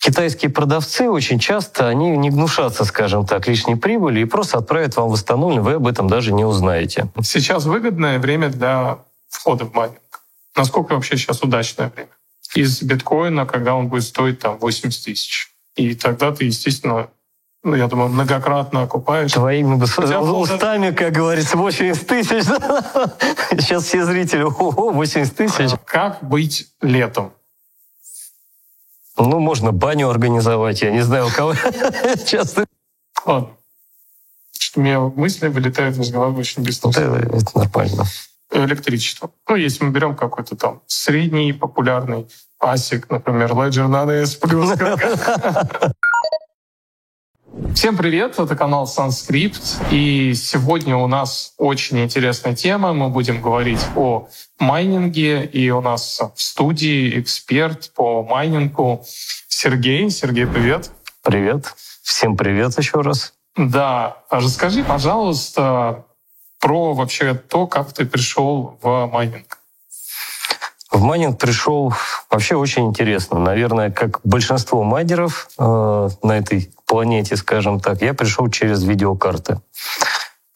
китайские продавцы очень часто, они не гнушатся, скажем так, лишней прибыли и просто отправят вам восстановленный, вы об этом даже не узнаете. Сейчас выгодное время для входа в майнинг. Насколько вообще сейчас удачное время? Из биткоина, когда он будет стоить там 80 тысяч. И тогда ты, естественно, ну, я думаю, многократно окупаешь. Твоими устами, как говорится, 80 тысяч. Сейчас все зрители, ого, 80 тысяч. Как быть летом? Ну, можно баню организовать, я не знаю, у кого часто. Ладно. У меня мысли вылетают из головы очень быстро. Это, это нормально. Электричество. Ну, если мы берем какой-то там средний популярный ASIC, например, Ledger Nano S+. Всем привет, это канал Sunscript, и сегодня у нас очень интересная тема. Мы будем говорить о майнинге, и у нас в студии эксперт по майнингу Сергей. Сергей, привет. Привет. Всем привет еще раз. Да, расскажи, пожалуйста, про вообще то, как ты пришел в майнинг. В майнинг пришел вообще очень интересно. Наверное, как большинство майнеров э, на этой планете, скажем так, я пришел через видеокарты.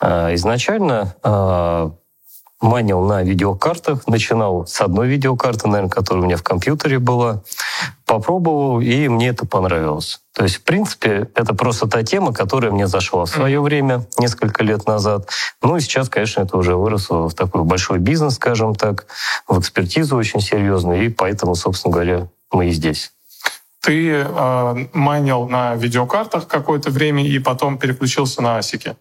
Э, изначально э, майнил на видеокартах, начинал с одной видеокарты, наверное, которая у меня в компьютере была, попробовал, и мне это понравилось. То есть, в принципе, это просто та тема, которая мне зашла в свое время, несколько лет назад. Ну и сейчас, конечно, это уже выросло в такой большой бизнес, скажем так, в экспертизу очень серьезную, и поэтому, собственно говоря, мы и здесь. Ты э, майнил на видеокартах какое-то время и потом переключился на асики?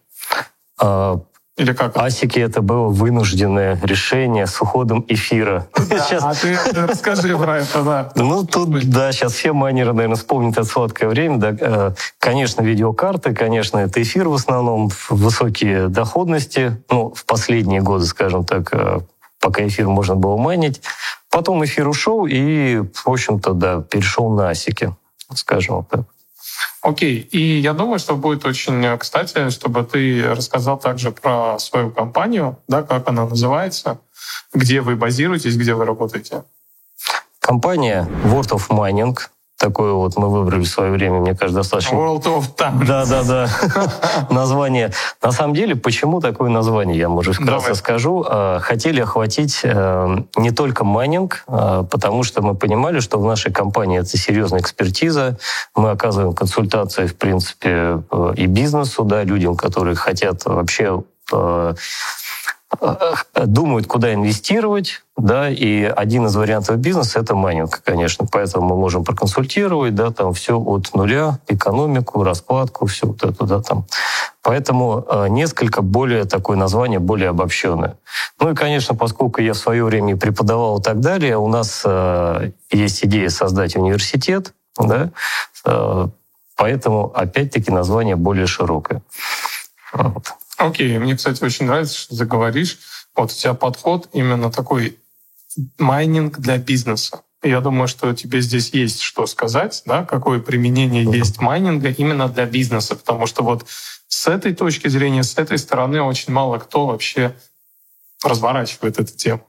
А, или как? Асики это было вынужденное решение с уходом эфира. Да, сейчас... А ты расскажи про это, да. Ну, тут, да, сейчас все майнеры, наверное, вспомнят это сладкое время. Да, э, конечно, видеокарты, конечно, это эфир в основном, высокие доходности. Ну, в последние годы, скажем так, э, пока эфир можно было майнить. Потом эфир ушел и, в общем-то, да, перешел на асики, скажем вот так. Окей, и я думаю, что будет очень э, кстати, чтобы ты рассказал также про свою компанию, да, как она называется, где вы базируетесь, где вы работаете. Компания World of Mining, такое вот мы выбрали в свое время, мне кажется, достаточно... World of Tanks. Да, да, да. Название. На самом деле, почему такое название, я, может, вкратце скажу. А, хотели охватить э, не только майнинг, а, потому что мы понимали, что в нашей компании это серьезная экспертиза. Мы оказываем консультации, в принципе, э, и бизнесу, да, людям, которые хотят вообще э, думают, куда инвестировать, да, и один из вариантов бизнеса — это майнинг, конечно. Поэтому мы можем проконсультировать, да, там все от нуля, экономику, раскладку, все вот это, да, там. Поэтому э, несколько более такое название, более обобщенное. Ну и, конечно, поскольку я в свое время преподавал и так далее, у нас э, есть идея создать университет, да, э, поэтому, опять-таки, название более широкое. Вот. Окей, мне, кстати, очень нравится, что ты говоришь. Вот у тебя подход именно такой майнинг для бизнеса. Я думаю, что тебе здесь есть что сказать, да, какое применение есть майнинга именно для бизнеса, потому что вот с этой точки зрения, с этой стороны очень мало кто вообще разворачивает эту тему.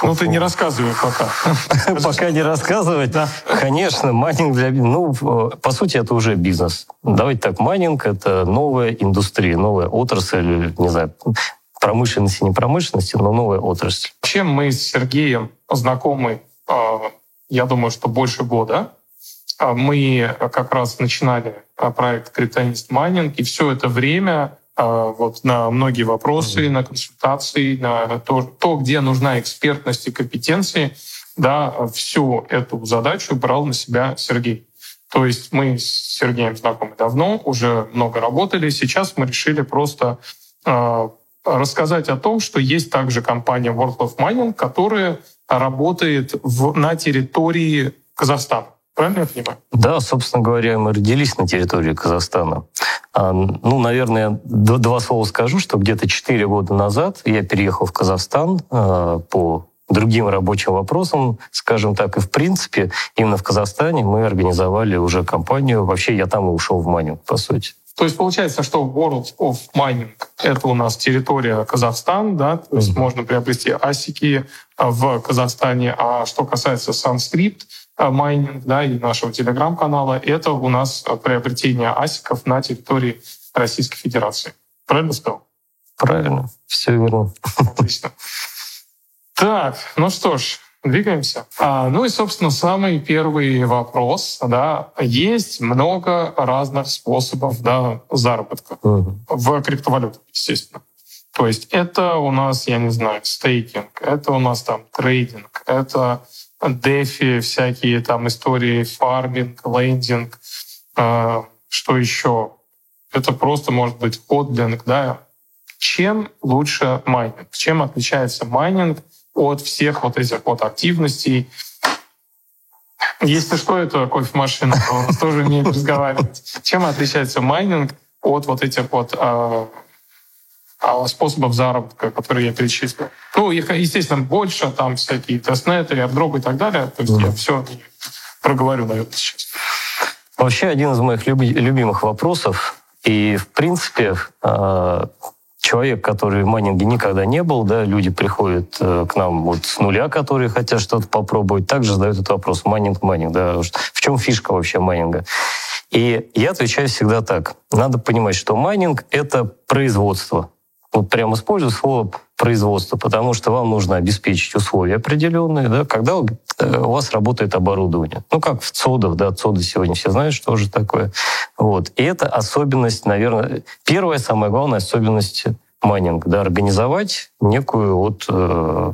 А, ну, ты не рассказывай пока. Пока не рассказывать. Да. Конечно, майнинг для... Ну, по сути, это уже бизнес. Давайте так, майнинг — это новая индустрия, новая отрасль, не знаю, промышленности, не промышленности, но новая отрасль. Чем мы с Сергеем знакомы, а, я думаю, что больше года. А мы как раз начинали проект «Криптонист майнинг», и все это время а, вот, на многие вопросы, mm-hmm. на консультации, на то, то, где нужна экспертность и компетенции, да, всю эту задачу брал на себя Сергей. То есть мы с Сергеем знакомы давно, уже много работали. Сейчас мы решили просто э, рассказать о том, что есть также компания World of Mining, которая работает в, на территории Казахстана. Правильно я понимаю? Да, собственно говоря, мы родились на территории Казахстана. А, ну, наверное, два слова скажу, что где-то четыре года назад я переехал в Казахстан а, по другим рабочим вопросам, скажем так, и в принципе именно в Казахстане мы организовали уже компанию. Вообще я там и ушел в майнинг, по сути. То есть получается, что World of Mining — это у нас территория Казахстан, да, то есть mm-hmm. можно приобрести асики в Казахстане. А что касается SunScript, майнинг, да, и нашего телеграм-канала, это у нас приобретение асиков на территории Российской Федерации. Правильно сказал? Правильно, все верно. Отлично. Так, ну что ж, двигаемся. А, ну и, собственно, самый первый вопрос. Да, есть много разных способов да, заработка угу. в криптовалютах, естественно. То есть это у нас, я не знаю, стейкинг, это у нас там трейдинг, это DeFi, всякие там истории, фарминг, лендинг, э, что еще? Это просто может быть hodling, да. Чем лучше майнинг? Чем отличается майнинг от всех вот этих вот активностей? Если что, это кофемашина, он тоже умеет разговаривать. Чем отличается майнинг от вот этих вот а, способов заработка, которые я перечислил. Ну, их, естественно, больше, там всякие testnet ы, airdrop и так далее. То есть mm. я все проговорю, наверное, сейчас. Вообще, один из моих любимых вопросов, и, в принципе, а, человек, который в майнинге никогда не был, да, люди приходят э, к нам вот с нуля, которые хотят что-то попробовать, также задают этот вопрос, майнинг, майнинг, да, в чем фишка вообще майнинга? И я отвечаю всегда так. Надо понимать, что майнинг — это производство вот прям использую слово производство, потому что вам нужно обеспечить условия определенные, да, когда э, у вас работает оборудование. Ну, как в ЦОДах, да, ЦОДы сегодня все знают, что же такое. Вот. И это особенность, наверное, первая, самая главная особенность майнинга, да, организовать некую вот э,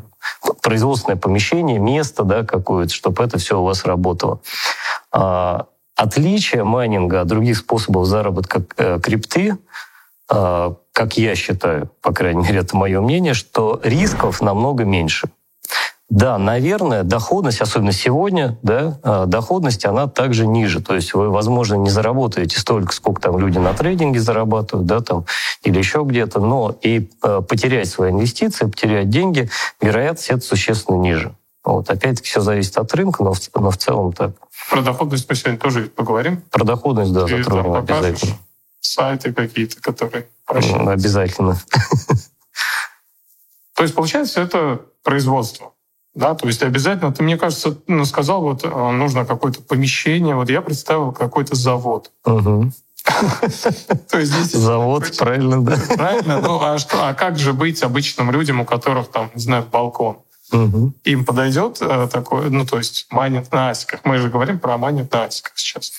производственное помещение, место, да, какое-то, чтобы это все у вас работало. А, отличие майнинга от других способов заработка э, крипты а, как я считаю, по крайней мере, это мое мнение, что рисков намного меньше. Да, наверное, доходность, особенно сегодня, да, а, доходность, она также ниже. То есть вы, возможно, не заработаете столько, сколько там люди на трейдинге зарабатывают, да, там, или еще где-то, но и э, потерять свои инвестиции, потерять деньги, вероятность это существенно ниже. Вот, опять-таки все зависит от рынка, но в, но в целом так. Про доходность мы сегодня тоже поговорим. Про доходность, да, затронем обязательно сайты какие-то, которые просчитываются. Обязательно. То есть, получается, это производство. Да, то есть обязательно, ты, мне кажется, ну, сказал, вот э, нужно какое-то помещение. Вот я представил какой-то завод. Угу. То есть здесь завод, правильно, да? Правильно. Ну а что? А как же быть обычным людям, у которых там, не знаю, балкон? Угу. Им подойдет э, такое, ну то есть майнинг на асиках. Мы же говорим про майнинг на асиках сейчас.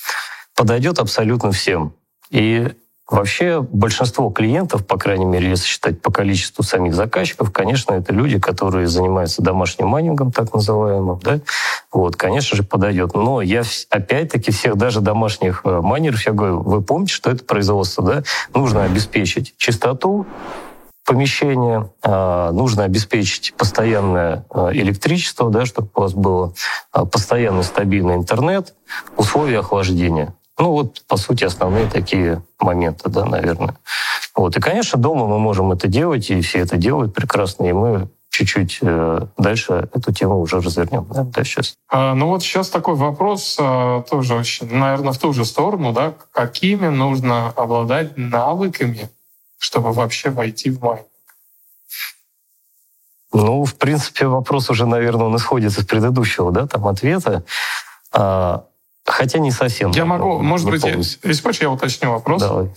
Подойдет абсолютно всем. И Вообще большинство клиентов, по крайней мере, если считать по количеству самих заказчиков, конечно, это люди, которые занимаются домашним майнингом, так называемым, да, вот, конечно же, подойдет. Но я опять-таки всех даже домашних э, майнеров, я говорю, вы помните, что это производство, да, нужно обеспечить чистоту, помещения, а, нужно обеспечить постоянное э, электричество, да, чтобы у вас был а, постоянный стабильный интернет, условия охлаждения. Ну вот, по сути, основные такие моменты, да, наверное. Вот. И, конечно, дома мы можем это делать, и все это делают прекрасно, и мы чуть-чуть э, дальше эту тему уже развернем. Да, да, сейчас. А, ну вот сейчас такой вопрос а, тоже очень, наверное, в ту же сторону, да, какими нужно обладать навыками, чтобы вообще войти в майнинг? Ну, в принципе, вопрос уже, наверное, он исходит из предыдущего, да, там ответа. А, Хотя не совсем. Я могу, может быть, если хочешь, я уточню вопрос. Давай.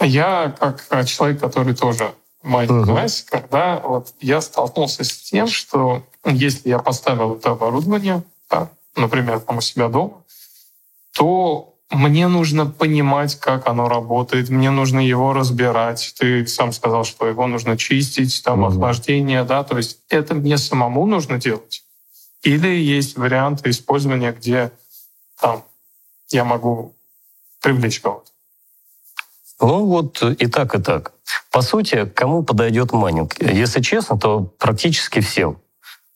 Я, как э, человек, который тоже майнинг угу. когда вот я столкнулся с тем, что если я поставил это оборудование, да, например, там у себя дома, то мне нужно понимать, как оно работает, мне нужно его разбирать. Ты сам сказал, что его нужно чистить, там угу. охлаждение, да, то есть это мне самому нужно делать. Или есть варианты использования, где там я могу привлечь кого-то? Ну вот и так, и так. По сути, кому подойдет майнинг? Если честно, то практически всем.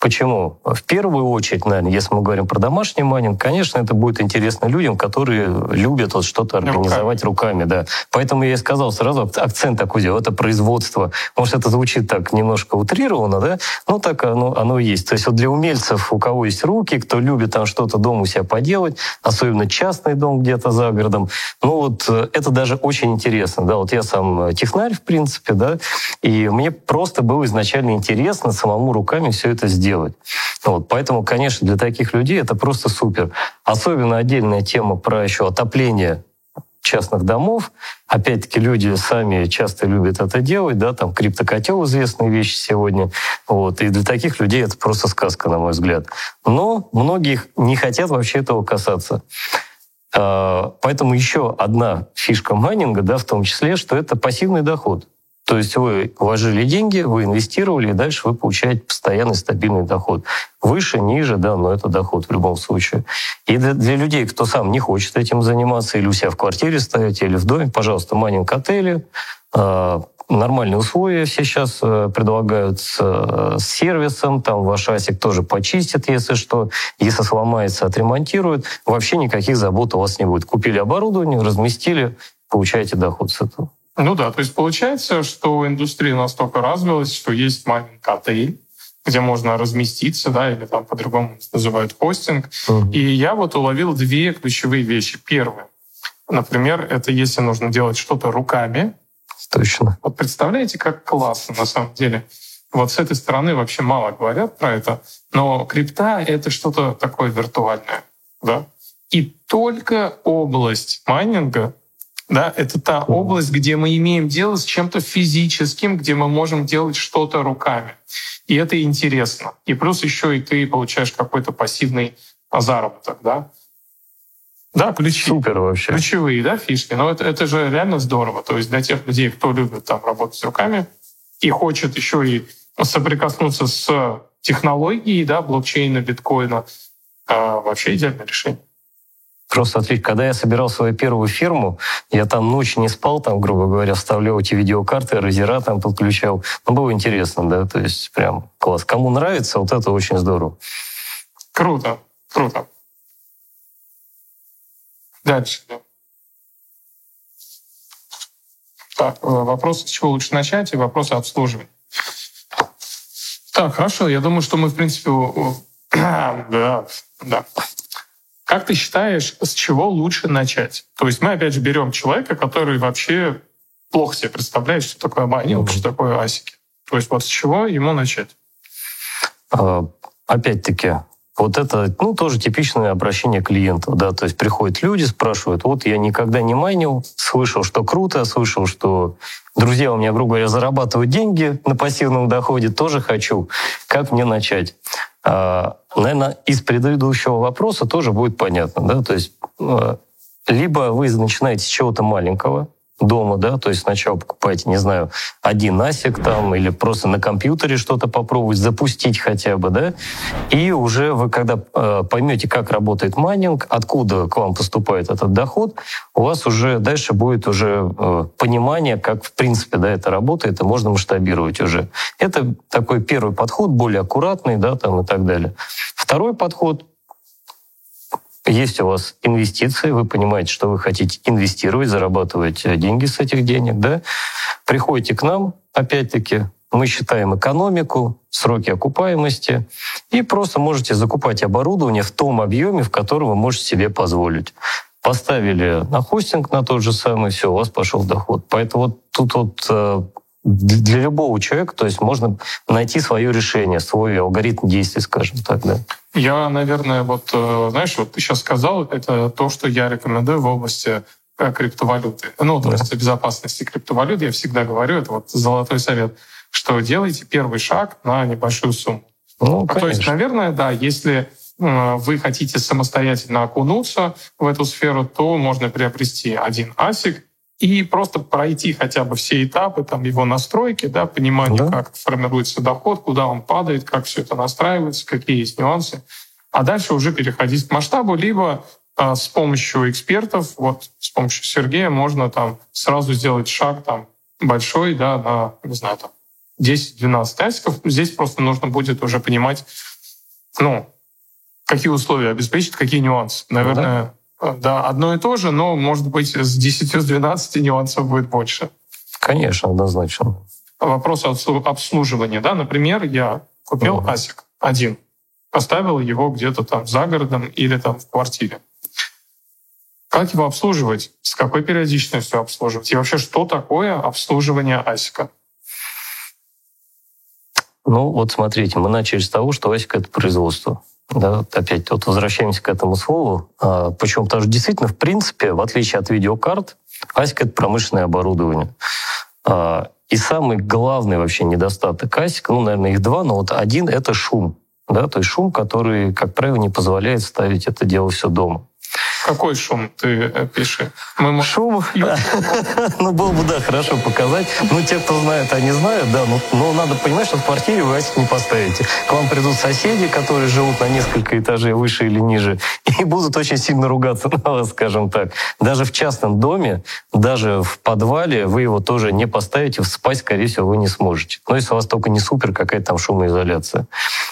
Почему? В первую очередь, наверное, если мы говорим про домашний майнинг, конечно, это будет интересно людям, которые любят вот что-то организовать руками. руками, да. Поэтому я и сказал сразу, акцент такой сделал, это производство. Может, это звучит так немножко утрированно, да, но так оно, оно и есть. То есть вот для умельцев, у кого есть руки, кто любит там что-то дома у себя поделать, особенно частный дом где-то за городом, ну вот э, это даже очень интересно, да. Вот я сам э, технарь, в принципе, да, и мне просто было изначально интересно самому руками все это сделать делать. Вот, поэтому, конечно, для таких людей это просто супер. Особенно отдельная тема про еще отопление частных домов. Опять-таки люди сами часто любят это делать, да, там криптокотел известная вещь сегодня. Вот, и для таких людей это просто сказка, на мой взгляд. Но многих не хотят вообще этого касаться. А, поэтому еще одна фишка майнинга, да, в том числе, что это пассивный доход. То есть вы вложили деньги, вы инвестировали, и дальше вы получаете постоянный стабильный доход. Выше, ниже, да, но это доход в любом случае. И для, людей, кто сам не хочет этим заниматься, или у себя в квартире ставить, или в доме, пожалуйста, майнинг отели, э, нормальные условия все сейчас э, предлагают с, э, с сервисом, там ваш асик тоже почистит, если что, если сломается, отремонтирует, вообще никаких забот у вас не будет. Купили оборудование, разместили, получаете доход с этого. Ну да, то есть получается, что индустрия настолько развилась, что есть маленький отель, где можно разместиться, да, или там по-другому называют хостинг. Uh-huh. И я вот уловил две ключевые вещи. Первое, например, это если нужно делать что-то руками. Точно. Вот представляете, как классно на самом деле. Вот с этой стороны вообще мало говорят про это, но крипта — это что-то такое виртуальное, да. И только область майнинга да, это та область, где мы имеем дело с чем-то физическим, где мы можем делать что-то руками. И это интересно. И плюс еще и ты получаешь какой-то пассивный заработок, да? Да, ключи. Супер вообще. Ключевые, да, фишки. Но это, это же реально здорово. То есть для тех людей, кто любит там работать с руками и хочет еще и соприкоснуться с технологией, да, блокчейна, биткоина, а, вообще идеальное решение. Просто отлично. Когда я собирал свою первую фирму, я там ночь не спал, там, грубо говоря, вставлял эти видеокарты, разера там подключал. Ну, было интересно, да, то есть прям класс. Кому нравится, вот это очень здорово. Круто, круто. Дальше. Так, э, вопрос, с чего лучше начать, и вопросы обслуживания. Так, хорошо, я думаю, что мы, в принципе, да, да. Как ты считаешь, с чего лучше начать? То есть мы, опять же, берем человека, который вообще плохо себе представляет, что такое майнинг, mm-hmm. что такое асики. То есть вот с чего ему начать? А, опять-таки, вот это, ну, тоже типичное обращение клиентов, да, то есть приходят люди, спрашивают, вот я никогда не майнил, слышал, что круто, слышал, что друзья у меня, грубо говоря, зарабатывают деньги на пассивном доходе, тоже хочу. Как мне начать? А, наверное, из предыдущего вопроса тоже будет понятно, да, то есть а, либо вы начинаете с чего-то маленького, дома, да, то есть сначала покупаете, не знаю, один асик там или просто на компьютере что-то попробовать, запустить хотя бы, да, и уже вы, когда э, поймете, как работает майнинг, откуда к вам поступает этот доход, у вас уже дальше будет уже э, понимание, как в принципе, да, это работает, и можно масштабировать уже. Это такой первый подход, более аккуратный, да, там и так далее. Второй подход есть у вас инвестиции, вы понимаете, что вы хотите инвестировать, зарабатывать э, деньги с этих денег, да, приходите к нам, опять-таки, мы считаем экономику, сроки окупаемости, и просто можете закупать оборудование в том объеме, в котором вы можете себе позволить. Поставили на хостинг на тот же самый, все, у вас пошел доход. Поэтому вот тут вот э, для любого человека, то есть можно найти свое решение, свой алгоритм действий, скажем так, да. Я, наверное, вот, э, знаешь, вот ты сейчас сказал, это то, что я рекомендую в области э, криптовалюты. Ну, то да. есть безопасности криптовалют, я всегда говорю, это вот золотой совет, что делайте первый шаг на небольшую сумму. Ну, а, то есть, наверное, да, если э, вы хотите самостоятельно окунуться в эту сферу, то можно приобрести один асик и просто пройти хотя бы все этапы там его настройки, да, понимание, да. как формируется доход, куда он падает, как все это настраивается, какие есть нюансы. А дальше уже переходить к масштабу, либо а, с помощью экспертов, вот с помощью Сергея можно там сразу сделать шаг там большой, да, на, не знаю, там 10-12 тестиков. Здесь просто нужно будет уже понимать, ну, какие условия обеспечить, какие нюансы. Наверное, да да, одно и то же, но, может быть, с 10-12 нюансов будет больше. Конечно, однозначно. Вопрос обслуживания. Да? Например, я купил угу. асик один, поставил его где-то там за городом или там в квартире. Как его обслуживать? С какой периодичностью обслуживать? И вообще, что такое обслуживание асика? Ну, вот смотрите, мы начали с того, что ASIC — это производство. Да, опять вот возвращаемся к этому слову. А, почему? Потому что действительно, в принципе, в отличие от видеокарт, ASIC — это промышленное оборудование. А, и самый главный вообще недостаток ASIC, ну, наверное, их два, но вот один — это шум. Да, то есть шум, который, как правило, не позволяет ставить это дело все дома. Какой шум ты э, пиши? Мы шум? ну, было бы, да, хорошо показать. Ну, те, кто знает, они знают, да. Но, но надо понимать, что в квартире вы асик не поставите. К вам придут соседи, которые живут на несколько этажей выше или ниже, и будут очень сильно ругаться на вас, скажем так. Даже в частном доме, даже в подвале вы его тоже не поставите, спать, скорее всего, вы не сможете. Но если у вас только не супер какая-то там шумоизоляция.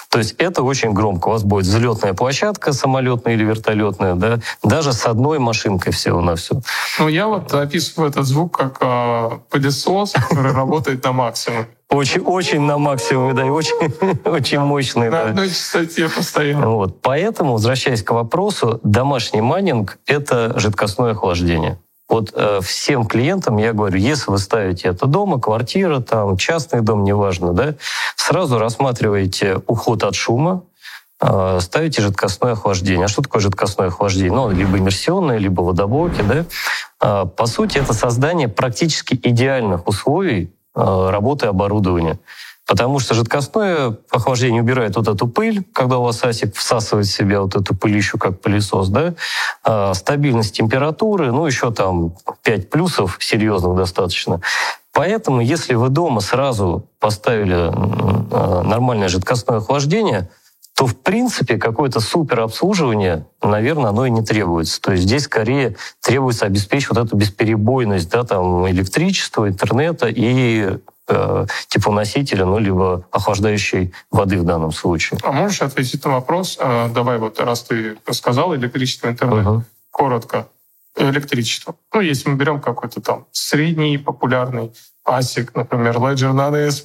То есть это очень громко. У вас будет взлетная площадка самолетная или вертолетная, да, даже с одной машинкой всего на все. Ну, я вот описываю этот звук как э, пылесос, который работает на максимум. Очень, очень на максимуме, да, и очень, очень мощный. На да. одной частоте постоянно. Вот. Поэтому, возвращаясь к вопросу, домашний майнинг — это жидкостное охлаждение. Вот э, всем клиентам я говорю, если вы ставите это дома, квартира, там, частный дом, неважно, да, сразу рассматривайте уход от шума, ставите жидкостное охлаждение. А что такое жидкостное охлаждение? Ну, либо иммерсионное, либо водоблоки. Да? Э, по сути, это создание практически идеальных условий э, работы оборудования. Потому что жидкостное охлаждение убирает вот эту пыль, когда у вас асик всасывает в себя вот эту пылищу, как пылесос, да, стабильность температуры, ну, еще там 5 плюсов серьезных достаточно. Поэтому, если вы дома сразу поставили нормальное жидкостное охлаждение – то в принципе какое-то суперобслуживание, наверное, оно и не требуется. То есть здесь скорее требуется обеспечить вот эту бесперебойность да, там, электричества, интернета и э, теплоносителя, ну, либо охлаждающей воды в данном случае. А можешь ответить на вопрос? Э, давай вот, раз ты сказал электричество, интернет, угу. коротко. Электричество. Ну, если мы берем какой-то там средний, популярный ASIC, например, Ledger Nano S+,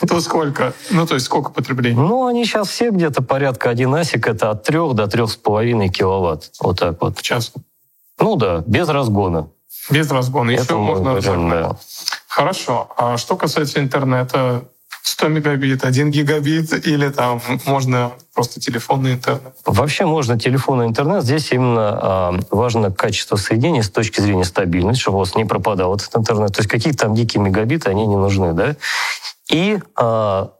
то сколько? Ну, то есть сколько потребления? Ну, они сейчас все где-то порядка один ASIC, это от 3 до 3,5 киловатт. Вот так вот. В час? Ну да, без разгона. Без разгона. Еще можно разгонять. Хорошо. А что касается интернета, 100 мегабит, 1 гигабит или там можно просто телефонный интернет? Вообще можно телефонный интернет. Здесь именно э, важно качество соединения с точки зрения стабильности, чтобы у вас не пропадал этот интернет. То есть какие-то там дикие мегабиты, они не нужны, да? И э, а,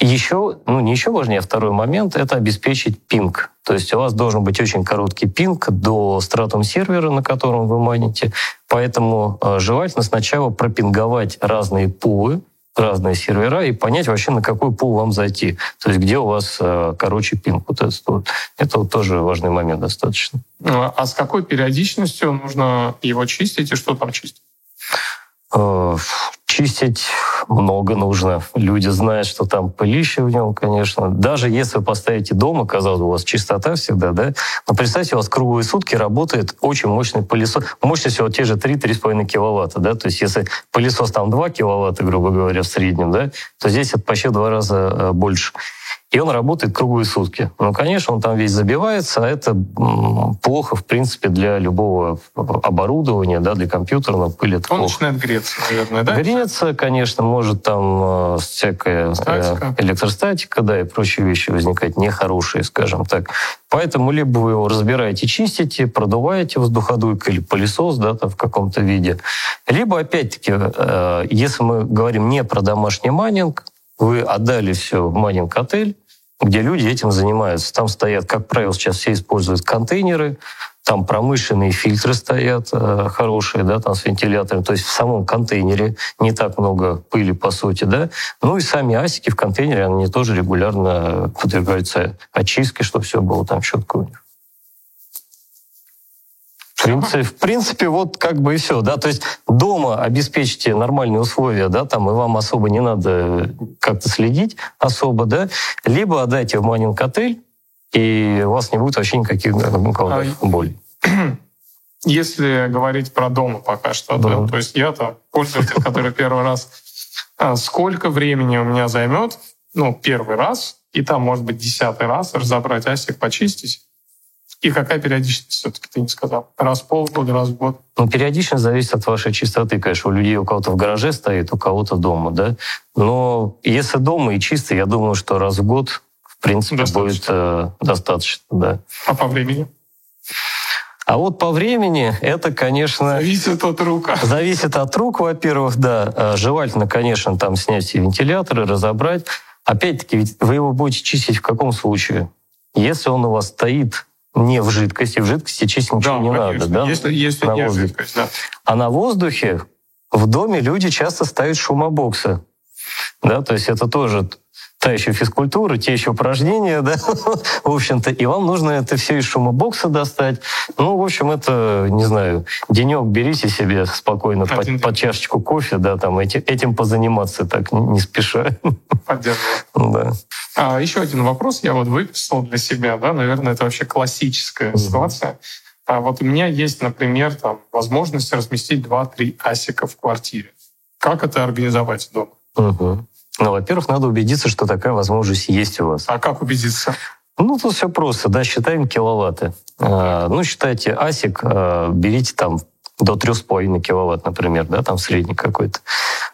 еще, ну не еще важнее, второй момент — это обеспечить пинг. То есть у вас должен быть очень короткий пинг до стратум сервера, на котором вы маните. Поэтому э, желательно сначала пропинговать разные пулы, разные сервера и понять вообще, на какой пул вам зайти. То есть где у вас, э, короче, пинг. Вот это, вот. это вот тоже важный момент достаточно. Ну, а с какой периодичностью нужно его чистить и что там чистить? Э, чистить много нужно. Люди знают, что там пылище в нем, конечно. Даже если вы поставите дома, казалось бы, у вас чистота всегда, да? Но представьте, у вас круглые сутки работает очень мощный пылесос. Мощность всего те же 3-3,5 киловатта, да? То есть если пылесос там 2 киловатта, грубо говоря, в среднем, да, то здесь это почти в два раза э, больше и он работает круглые сутки. Ну, конечно, он там весь забивается, а это плохо, в принципе, для любого оборудования, да, для компьютерного пыль это Он плохо. начинает греться, наверное, да? Греться, конечно, может там э, всякая э, Статика. электростатика, да, и прочие вещи возникать нехорошие, скажем так. Поэтому либо вы его разбираете, чистите, продуваете воздуходуйкой или пылесос, да, там в каком-то виде, либо, опять-таки, э, если мы говорим не про домашний майнинг, вы отдали все в майнинг-отель, где люди этим занимаются. Там стоят, как правило, сейчас все используют контейнеры, там промышленные фильтры стоят э, хорошие, да, там с вентилятором, то есть в самом контейнере не так много пыли, по сути, да. Ну и сами асики в контейнере, они тоже регулярно подвергаются очистке, чтобы все было там четко у них. В принципе, в принципе, вот как бы и все, да, то есть дома обеспечите нормальные условия, да, там и вам особо не надо как-то следить особо, да, либо отдайте в майнинг-отель, и у вас не будет вообще никаких а, болей. Если говорить про дом пока что, да. Да, то есть я-то пользователь, который первый раз, а, сколько времени у меня займет, ну, первый раз, и там, может быть, десятый раз разобрать асик, почистить, И какая периодичность все-таки, ты не сказал? Раз в полгода, раз в год? Ну, периодичность зависит от вашей чистоты, конечно. У людей у кого-то в гараже стоит, у кого-то дома, да. Но если дома и чисто, я думаю, что раз в год, в принципе, достаточно. будет э, достаточно, да. А по времени? А вот по времени это, конечно... Зависит от рук. Зависит от рук, во-первых, да. Э, желательно, конечно, там снять все вентиляторы, разобрать. Опять-таки, вы его будете чистить в каком случае? Если он у вас стоит не в жидкости, в жидкости чистить ничего да, не конечно. надо. Да? Если, если на не жидкость, да. А на воздухе в доме люди часто ставят шумобоксы. Да, то есть это тоже та еще физкультура, те еще упражнения, да, в общем-то, и вам нужно это все из шумобокса достать. Ну, в общем, это, не знаю, денек берите себе спокойно под, под чашечку кофе, да, там эти, этим позаниматься так не спеша. Поддерживаю. Да. А, еще один вопрос я вот выписал для себя, да, наверное, это вообще классическая mm-hmm. ситуация. А вот у меня есть, например, там возможность разместить 2-3 асика в квартире. Как это организовать дома? Угу. Ну, во-первых, надо убедиться, что такая возможность есть у вас. А как убедиться? Ну, тут все просто, да, считаем киловатты. А, ну, считайте асик, а, берите там до 3,5 киловатт, например, да, там средний какой-то.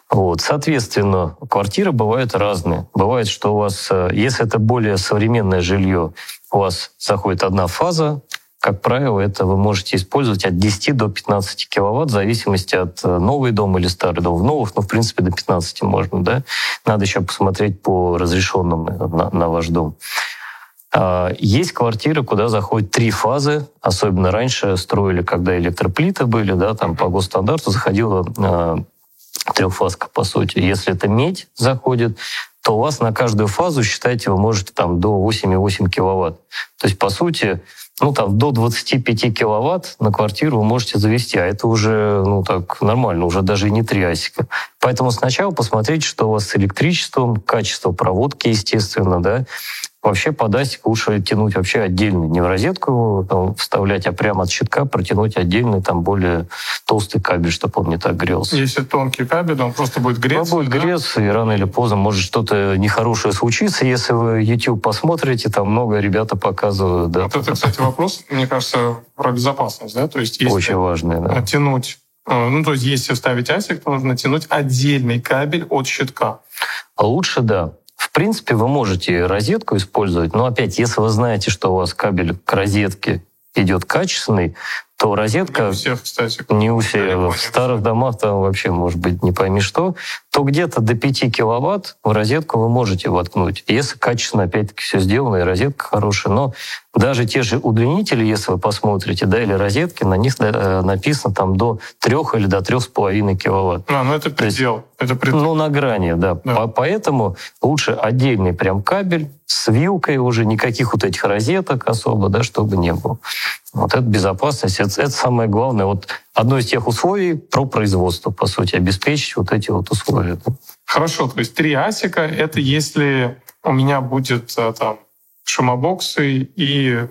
Вот. Соответственно, квартиры бывают разные. Бывает, что у вас, а, если это более современное жилье, у вас заходит одна фаза, как правило, это вы можете использовать от 10 до 15 киловатт в зависимости от э, новый дом или старый дом. В новых, ну, в принципе, до 15 можно, да. Надо еще посмотреть по разрешенным на, на ваш дом. А, есть квартиры, куда заходят три фазы. Особенно раньше строили, когда электроплиты были, да, там по госстандарту заходила э, трехфазка, по сути. Если это медь заходит, то у вас на каждую фазу, считайте, вы можете там до 8,8 киловатт. То есть, по сути, ну, там, до 25 киловатт на квартиру вы можете завести, а это уже, ну, так, нормально, уже даже не три. Поэтому сначала посмотрите, что у вас с электричеством, качество проводки, естественно, да, Вообще подастик лучше тянуть вообще отдельно, не в розетку его там, вставлять, а прямо от щитка протянуть отдельный, там более толстый кабель, чтобы он не так грелся. Если тонкий кабель, он просто будет греться. Он будет да? греться, и рано или поздно может что-то нехорошее случиться. Если вы YouTube посмотрите, там много ребята показывают. Да, вот это, кстати, вопрос, мне кажется, про безопасность, да? То есть если Очень важный, да. Тянуть э, ну, то есть, если вставить асик, то нужно тянуть отдельный кабель от щитка. Лучше, да. В принципе, вы можете розетку использовать, но опять, если вы знаете, что у вас кабель к розетке идет качественный, то розетка... Не у всех, кстати. Не у всех. В старых домах там вообще может быть не пойми что. То где-то до 5 киловатт в розетку вы можете воткнуть. Если качественно, опять-таки, все сделано, и розетка хорошая. Но даже те же удлинители, если вы посмотрите, да, или розетки, на них э, написано там до 3 или до 3,5 киловатт. А, ну это предел. Есть, это предел. Ну, на грани, да. да. Поэтому лучше отдельный прям кабель с вилкой уже, никаких вот этих розеток особо, да, чтобы не было. Вот это безопасность, это, это самое главное. Вот одно из тех условий про производство, по сути, обеспечить вот эти вот условия. Хорошо, то есть три асика — это если у меня будет э, там шумобоксы и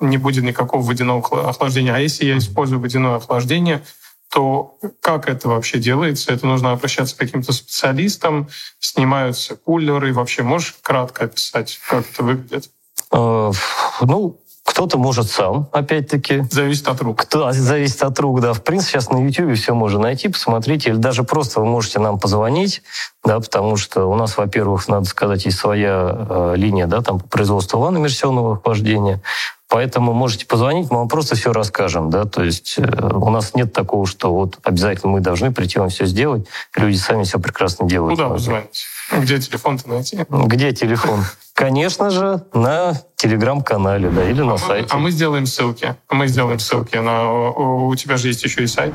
не будет никакого водяного охлаждения. А если я использую водяное охлаждение, то как это вообще делается? Это нужно обращаться к каким-то специалистам, снимаются кулеры. Вообще можешь кратко описать, как это выглядит? Э, ну, кто-то может сам, опять-таки. Зависит от рук. Кто, зависит от рук, да. В принципе, сейчас на YouTube все можно найти, посмотреть. Или даже просто вы можете нам позвонить, да, потому что у нас, во-первых, надо сказать, есть своя э, линия, да, там по производству ванн иммерсионного охлаждения. Поэтому можете позвонить, мы вам просто все расскажем, да, то есть э, у нас нет такого, что вот обязательно мы должны прийти вам все сделать, люди сами все прекрасно делают. Куда позвонить? Где телефон-то найти? Где телефон? Конечно же, на телеграм-канале, да, или на а сайте. А мы сделаем ссылки. Мы сделаем ссылки. На, у, у тебя же есть еще и сайт.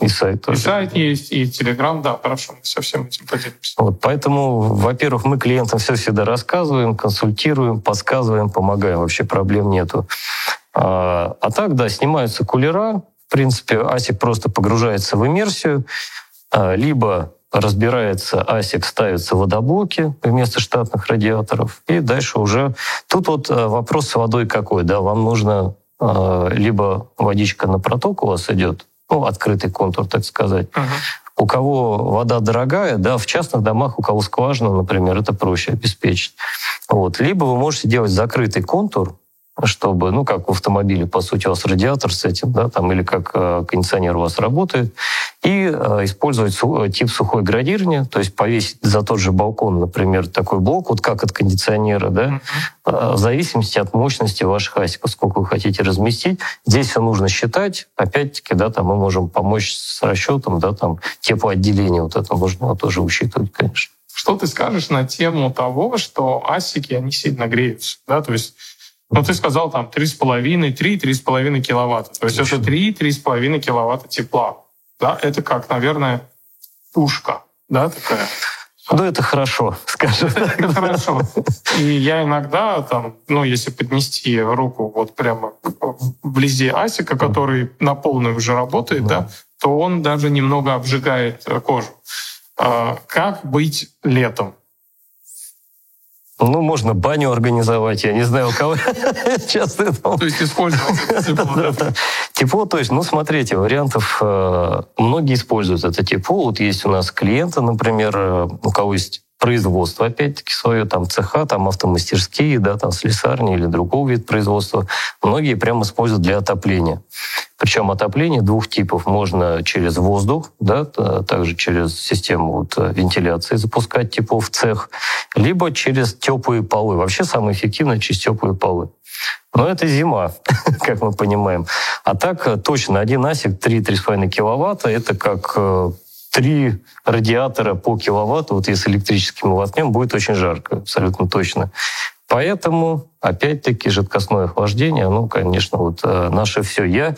И сайт тоже. И сайт есть, и Телеграм, да, хорошо, мы со всем этим поделимся. Вот, поэтому, во-первых, мы клиентам все всегда рассказываем, консультируем, подсказываем, помогаем, вообще проблем нету. А, а так, да, снимаются кулера, в принципе, ASIC просто погружается в иммерсию, а, либо разбирается асик, ставятся водоблоки вместо штатных радиаторов, и дальше уже... Тут вот э, вопрос с водой какой, да, вам нужно э, либо водичка на проток у вас идет, ну, открытый контур, так сказать, uh-huh. У кого вода дорогая, да, в частных домах, у кого скважина, например, это проще обеспечить. Вот. Либо вы можете делать закрытый контур, чтобы, ну, как в автомобиле, по сути, у вас радиатор с этим, да, там, или как э, кондиционер у вас работает, и э, использовать су- тип сухой градирования, то есть повесить за тот же балкон, например, такой блок, вот как от кондиционера, да, э, в зависимости от мощности ваших асиков, сколько вы хотите разместить. Здесь все нужно считать, опять-таки, да, там мы можем помочь с расчетом, да, там, теплоотделения, вот это можно тоже учитывать, конечно. Что ты скажешь на тему того, что асики, они сильно греются, да, то есть ну, ты сказал там 3,5, 3-3,5 киловатта. То есть это 3-3,5 киловатта тепла. Да, это как, наверное, пушка, да, такая. Ну, это хорошо, скажем. Это хорошо. И я иногда, там, ну, если поднести руку вот прямо вблизи асика, который на полную уже работает, да, то он даже немного обжигает кожу. А как быть летом? Ну, можно баню организовать, я не знаю, у кого часто То есть использовать тепло. Тепло, то есть, ну, смотрите, вариантов э, многие используют это тепло. Вот есть у нас клиенты, например, э, у кого есть производство, опять-таки, свое, там, цеха, там, автомастерские, да, там, слесарни или другого вид производства. Многие прямо используют для отопления. Причем отопление двух типов. Можно через воздух, да, также через систему вот э, вентиляции запускать тепло в цех, либо через теплые полы. Вообще самое эффективное через теплые полы. Но это зима, как мы понимаем. А так э, точно один асик 3-3,5 киловатта, это как три радиатора по киловатту, вот если электрическим воткнем, будет очень жарко, абсолютно точно. Поэтому, опять-таки, жидкостное охлаждение, ну, конечно, вот э, наше все. Я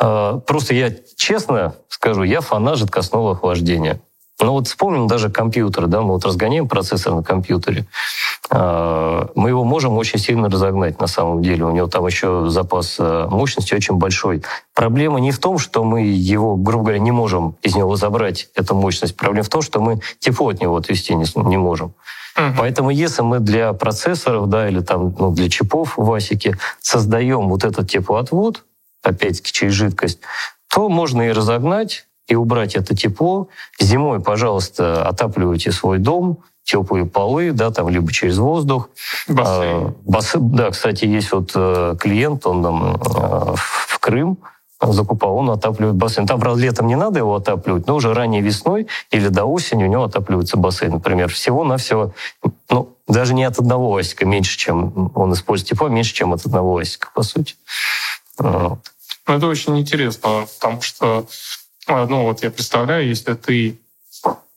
э, просто я честно скажу, я фанат жидкостного охлаждения. Ну вот вспомним даже компьютер, да, мы вот разгоняем процессор на компьютере. Э, мы его можем очень сильно разогнать на самом деле. У него там еще запас э, мощности очень большой. Проблема не в том, что мы его, грубо говоря, не можем из него забрать эту мощность. Проблема в том, что мы тепло от него отвести не, не можем. Uh-huh. Поэтому если мы для процессоров, да, или там ну, для чипов в ASIC создаем вот этот теплоотвод, опять-таки через жидкость, то можно и разогнать, и убрать это тепло. Зимой, пожалуйста, отапливайте свой дом, теплые полы, да, там либо через воздух. Бассейн. А, бассейн да, кстати, есть вот э, клиент, он там э, в Крым закупал, он отапливает бассейн. Там, правда, летом не надо его отапливать, но уже ранней весной или до осени у него отапливается бассейн, например. Всего-навсего, ну, даже не от одного осика, меньше, чем он использует тепло, меньше, чем от одного осика, по сути. Вот. Ну, это очень интересно, потому что, э, ну, вот я представляю, если ты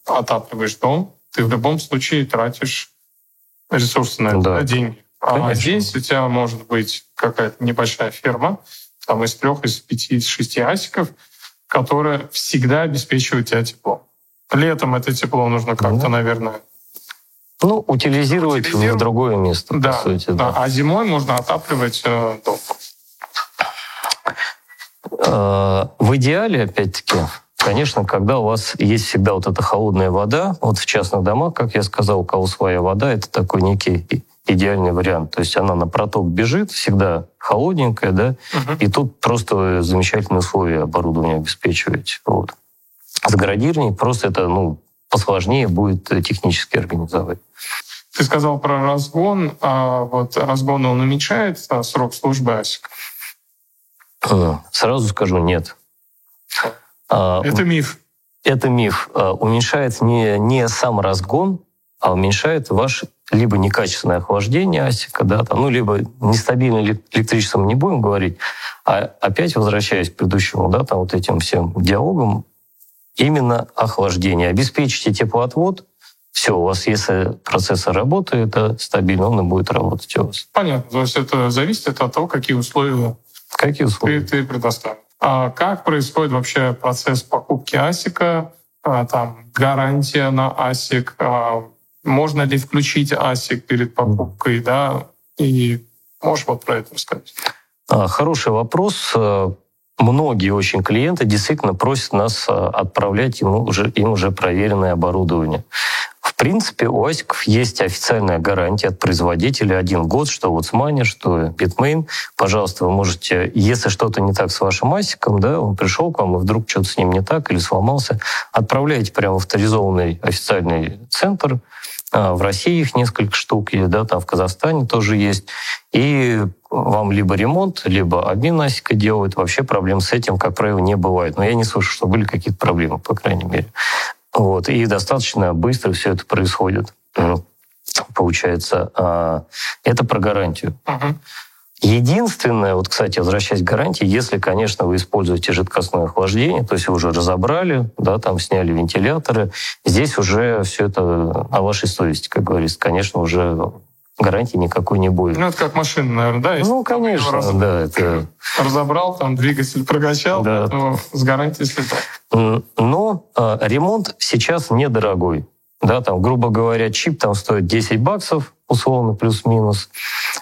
отапливаешь дом, ты в любом случае тратишь ресурсы на это, да. деньги. А Конечно. А здесь у тебя может быть какая-то небольшая ферма, там из трех, из пяти, из шести асиков, которая всегда обеспечивает тебя тепло. Летом это тепло нужно как-то, да. наверное, ну, утилизировать, утилизировать в другое место, да, по сути. Да. да. А зимой можно отапливать э, дом. Э, в идеале, опять-таки, конечно, когда у вас есть всегда вот эта холодная вода, вот в частных домах, как я сказал, у кого своя вода, это такой некий идеальный вариант. То есть она на проток бежит, всегда холодненькая, да, uh-huh. и тут просто замечательные условия оборудования обеспечиваете. Вот. Заградирование просто это, ну, посложнее будет технически организовать. Ты сказал про разгон, а вот разгон он уменьшает а срок службы АСИК? Э, сразу скажу, нет. А, это миф. Это миф. А, уменьшает не, не сам разгон, а уменьшает ваш либо некачественное охлаждение асика, да, там, ну, либо нестабильное электричество мы не будем говорить, а опять возвращаясь к предыдущему, да, там вот этим всем диалогам, именно охлаждение. Обеспечите теплоотвод, все, у вас, если процессор работает, да, стабильно, он и будет работать у вас. Понятно. То есть это зависит от того, какие условия, какие условия? ты, ты предоставил. А как происходит вообще процесс покупки асика? А, там гарантия на асик, а, можно ли включить асик перед покупкой, да, и можешь вот про это рассказать? Хороший вопрос. Многие очень клиенты действительно просят нас отправлять ему уже, им уже проверенное оборудование. В принципе, у асиков есть официальная гарантия от производителя один год, что вот Сманер, что Bitmain. Пожалуйста, вы можете, если что-то не так с вашим асиком, да, он пришел к вам, и вдруг что-то с ним не так или сломался, отправляйте прямо в авторизованный официальный центр, А, в России их несколько штук есть, да, там в Казахстане тоже есть. И вам либо ремонт, либо обмен асика делают. Вообще проблем с этим, как правило, не бывает. Но я не слышу, что были какие-то проблемы, по крайней мере. Вот. И достаточно быстро все это происходит. Получается, а, это про гарантию. Uh-huh. Единственное, вот, кстати, возвращаясь к гарантии, если, конечно, вы используете жидкостное охлаждение, то есть вы уже разобрали, да, там сняли вентиляторы, здесь уже все это о вашей совести, как говорится. Конечно, уже гарантии никакой не будет. Ну, это как машина, наверное, да? Если ну, конечно, раз... да. Это... Разобрал, там двигатель прокачал, да. то с гарантией слетал. Но а, ремонт сейчас недорогой. Да, там, грубо говоря, чип там стоит 10 баксов, условно, плюс-минус.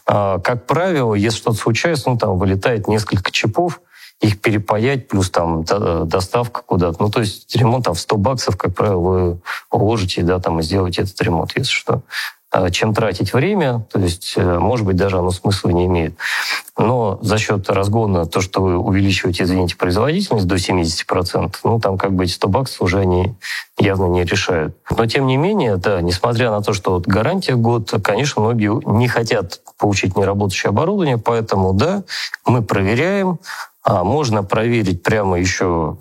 А, как правило, если что-то случается, ну, там вылетает несколько чипов, их перепаять, плюс там доставка куда-то. Ну, то есть ремонт там в 100 баксов, как правило, вы уложите, да, там и сделаете этот ремонт, если что. А, чем тратить время, то есть, э, может быть, даже оно смысла не имеет. Но за счет разгона, то, что вы увеличиваете, извините, производительность до 70%, ну, там как бы эти 100 баксов уже они явно не решают. Но, тем не менее, да, несмотря на то, что вот гарантия год, конечно, многие не хотят получить неработающее оборудование, поэтому, да, мы проверяем, а можно проверить прямо еще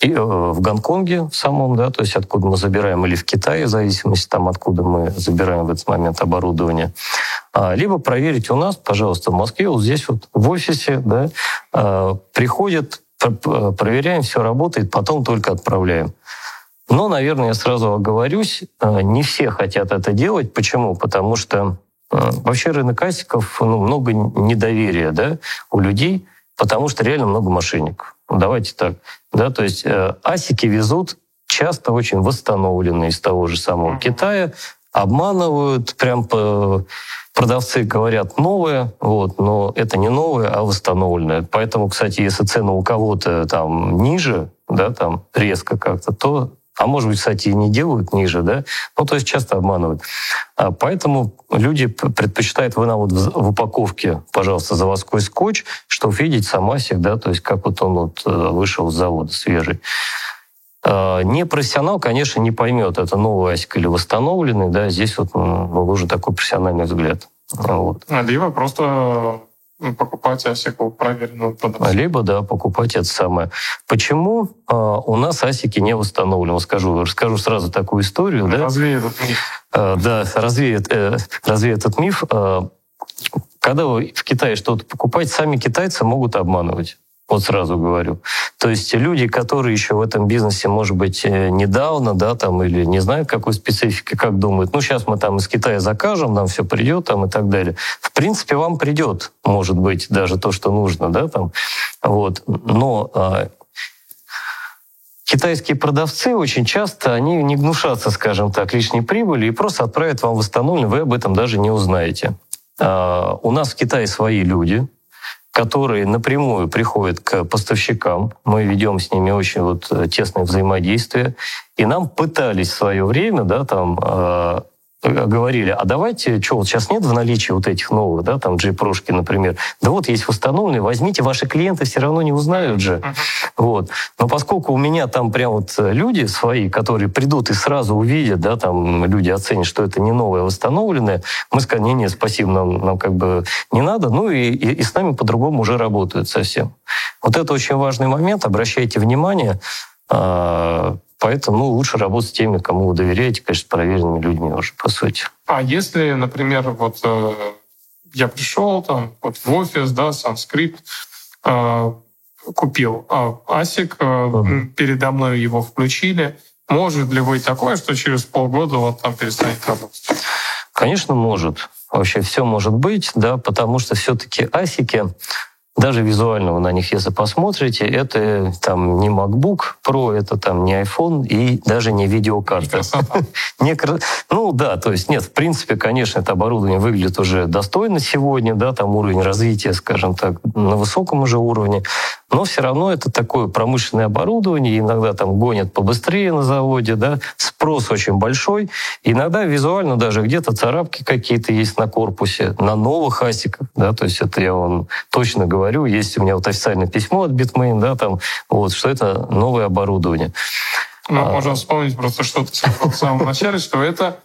и э, в Гонконге в самом, да, то есть откуда мы забираем, или в Китае, в зависимости там, откуда мы забираем в этот момент оборудование. А, либо проверить у нас, пожалуйста, в Москве, вот здесь вот в офисе, да, а, приходит, проверяем, все работает, потом только отправляем. Но, наверное, я сразу оговорюсь, не все хотят это делать. Почему? Потому что вообще рынок асиков, ну, много недоверия да, у людей, потому что реально много мошенников. Давайте так. Да, то есть э, асики везут часто очень восстановленные из того же самого. Китая, обманывают, прям по продавцы говорят новое, вот, но это не новое, а восстановленное. Поэтому, кстати, если цена у кого-то там ниже, да, там резко как-то, то а может быть, кстати, и не делают ниже, да, ну, то есть часто обманывают. А поэтому люди предпочитают вы нам вот в упаковке, пожалуйста, заводской скотч, чтобы видеть самасик, да, то есть как вот он вот э, вышел с завода свежий. А, не профессионал, конечно, не поймет, это новый асик или восстановленный, да, здесь вот уже такой профессиональный взгляд. Вот. Либо просто ну, покупать асику проверенную продавца. Либо, да, покупать это самое. Почему э, у нас асики не восстановлены? Скажу, расскажу сразу такую историю. Да? Развей этот миф. Э, да, развей, э, развей этот миф. Э, когда вы в Китае что-то покупаете, сами китайцы могут обманывать. Вот сразу говорю. То есть люди, которые еще в этом бизнесе, может быть, э, недавно, да, там, или не знают какой специфики, как думают, ну, сейчас мы там из Китая закажем, нам все придет там и так далее. В принципе, вам придет, может быть, даже то, что нужно, да, там. Вот. Но а, китайские продавцы очень часто, они не гнушатся, скажем так, лишней прибыли и просто отправят вам восстановленный, вы об этом даже не узнаете. А, у нас в Китае свои люди, которые напрямую приходят к поставщикам. Мы ведем с ними очень вот э, тесное взаимодействие. И нам пытались в свое время да, там, а, говорили, а давайте, что, вот сейчас нет в наличии вот этих новых, да, там, G-прошки, например, да вот есть восстановленные, возьмите, ваши клиенты все равно не узнают же. Uh-huh. Вот. Но поскольку у меня там прям вот люди свои, которые придут и сразу увидят, да, там люди оценят, что это не новое, а восстановленное, мы скажем, не, не, спасибо, нам, нам как бы не надо, ну и, и, и с нами по-другому уже работают совсем. Вот это очень важный момент, обращайте внимание, а, Поэтому ну, лучше работать с теми, кому вы доверяете, конечно, проверенными людьми уже, по сути. А если, например, вот э, я пришел там вот в офис, да, санскрипт, э, купил э, ASIC, э, uh-huh. передо мной его включили, может ли быть такое, что через полгода он там перестанет работать? Конечно, может. Вообще все может быть, да, потому что все-таки асики даже визуально вы на них, если посмотрите, это там не MacBook Pro, это там не iPhone и даже не видеокарта. ну да, то есть нет, в принципе, конечно, это оборудование выглядит уже достойно сегодня, да, там уровень развития, скажем так, на высоком уже уровне, но все равно это такое промышленное оборудование, иногда там гонят побыстрее на заводе, да, спрос очень большой, иногда визуально даже где-то царапки какие-то есть на корпусе, на новых асиках, да, то есть это я вам точно говорю, говорю, есть у меня вот официальное письмо от Bitmain, да, там, вот, что это новое оборудование. Ну, а, можно вспомнить просто, что ты сказал в самом начале, что это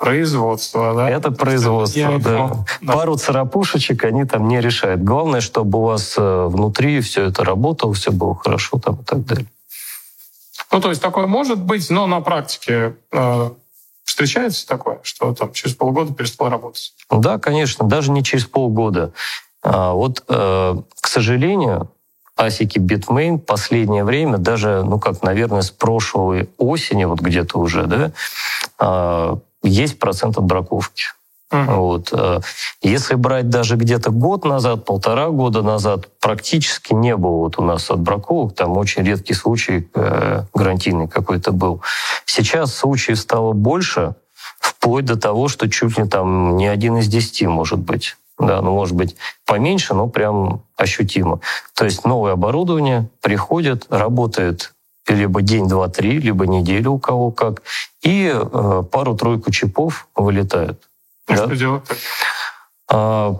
Производство, да? Это производство, да. да. Пару царапушечек они там не решают. Главное, чтобы у вас э, внутри все это работало, все было хорошо там и так далее. Ну, то есть такое может быть, но на практике э, встречается такое, что там через полгода перестал работать? Да, конечно, даже не через полгода. А, вот, э, к сожалению, асики Bitmain последнее время, даже, ну как, наверное, с прошлой осени, вот где-то уже, да, э, есть процент отбраковки. Uh-huh. Вот. Э, если брать даже где-то год назад, полтора года назад, практически не было вот у нас отбраковок. Там очень редкий случай э, гарантийный какой-то был. Сейчас случаев стало больше, вплоть до того, что чуть ли там не один из десяти может быть. Да, ну, может быть, поменьше, но прям ощутимо. То есть новое оборудование приходит, работает либо день, два, три, либо неделю у кого как, и э, пару-тройку чипов вылетают. И да? что делать? А,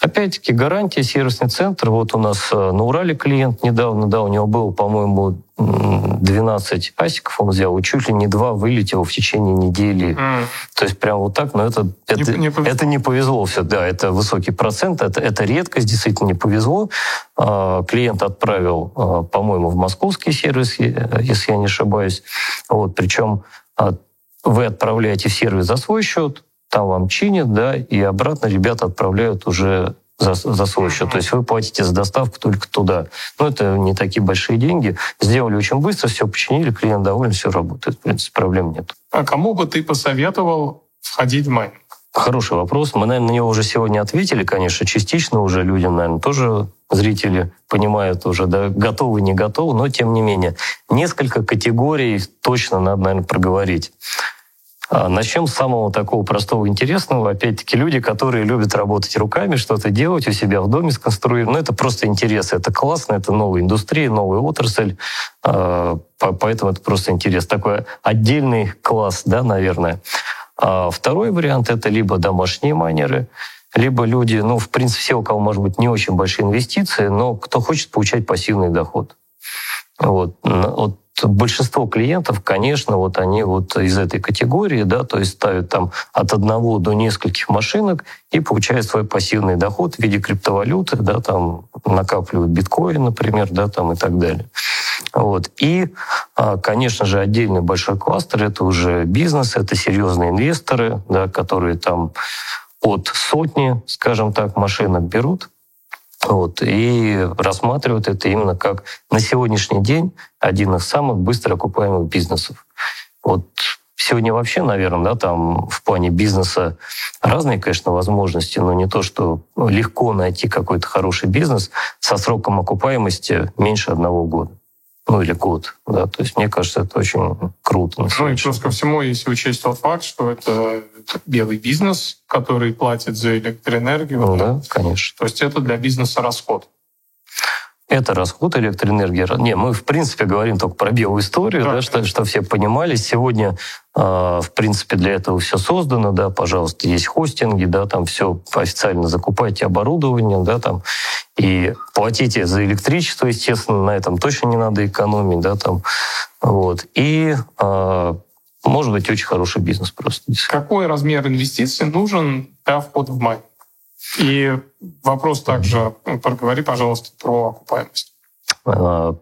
опять-таки гарантия, сервисный центр. Вот у нас э, на Урале клиент недавно, да, у него был, по-моему, 12 асиков он взял, и чуть ли не два вылетел в течение недели. Mm. То есть прям вот так, но это, это, не, не повезло. это не повезло все, да, это высокий процент, это, это редкость, действительно не повезло. А, клиент отправил, а, по-моему, в московский сервис, если я не ошибаюсь. Вот, причем а, вы отправляете в сервис за свой счет, там вам чинят, да, и обратно ребята отправляют уже за, за свой счет. То есть вы платите за доставку только туда. Но это не такие большие деньги. Сделали очень быстро, все починили, клиент доволен, все работает. В принципе, проблем нет. А кому бы ты посоветовал входить в майнинг? Хороший вопрос. Мы, наверное, на него уже сегодня ответили, конечно, частично уже людям, наверное, тоже зрители понимают уже, да, готовы, не готовы, но тем не менее. Несколько категорий точно надо, наверное, проговорить. А, начнем с самого такого простого интересного. Опять-таки люди, которые любят работать руками, что-то делать у себя в доме, сконструировать. Ну, это просто интерес. Это классно, это новая индустрия, новая отрасль. А, поэтому это просто интерес. Такой отдельный класс, да, наверное. А второй вариант — это либо домашние майнеры, либо люди, ну, в принципе, все, у кого, может быть, не очень большие инвестиции, но кто хочет получать пассивный доход. Вот. вот большинство клиентов, конечно, вот они вот из этой категории, да, то есть ставят там от одного до нескольких машинок и получают свой пассивный доход в виде криптовалюты, да, там накапливают биткоин, например, да, там и так далее. Вот. И, а, конечно же, отдельный большой кластер — это уже бизнес, это серьезные инвесторы, да, которые там от сотни, скажем так, машинок берут, вот, и рассматривают это именно как на сегодняшний день один из самых быстро окупаемых бизнесов. Вот сегодня вообще, наверное, да, там в плане бизнеса разные, конечно, возможности, но не то, что легко найти какой-то хороший бизнес со сроком окупаемости меньше одного года ну или год. Да? То есть мне кажется, это очень круто. Ну и плюс ко всему, если учесть тот факт, что это белый бизнес, который платит за электроэнергию. Ну, да, конечно. То есть это для бизнеса расход. Это расход электроэнергии. Не, мы, в принципе, говорим только про белую историю, да, да что, что все понимали. Сегодня, э, в принципе, для этого все создано, да, пожалуйста, есть хостинги, да, там все официально закупайте оборудование, да, там, и платите за электричество, естественно, на этом точно не надо экономить, да, там, вот. И э, может быть очень хороший бизнес просто. Какой размер инвестиций нужен для входа в майнинг? И вопрос также, ну, проговори, пожалуйста, про окупаемость. А,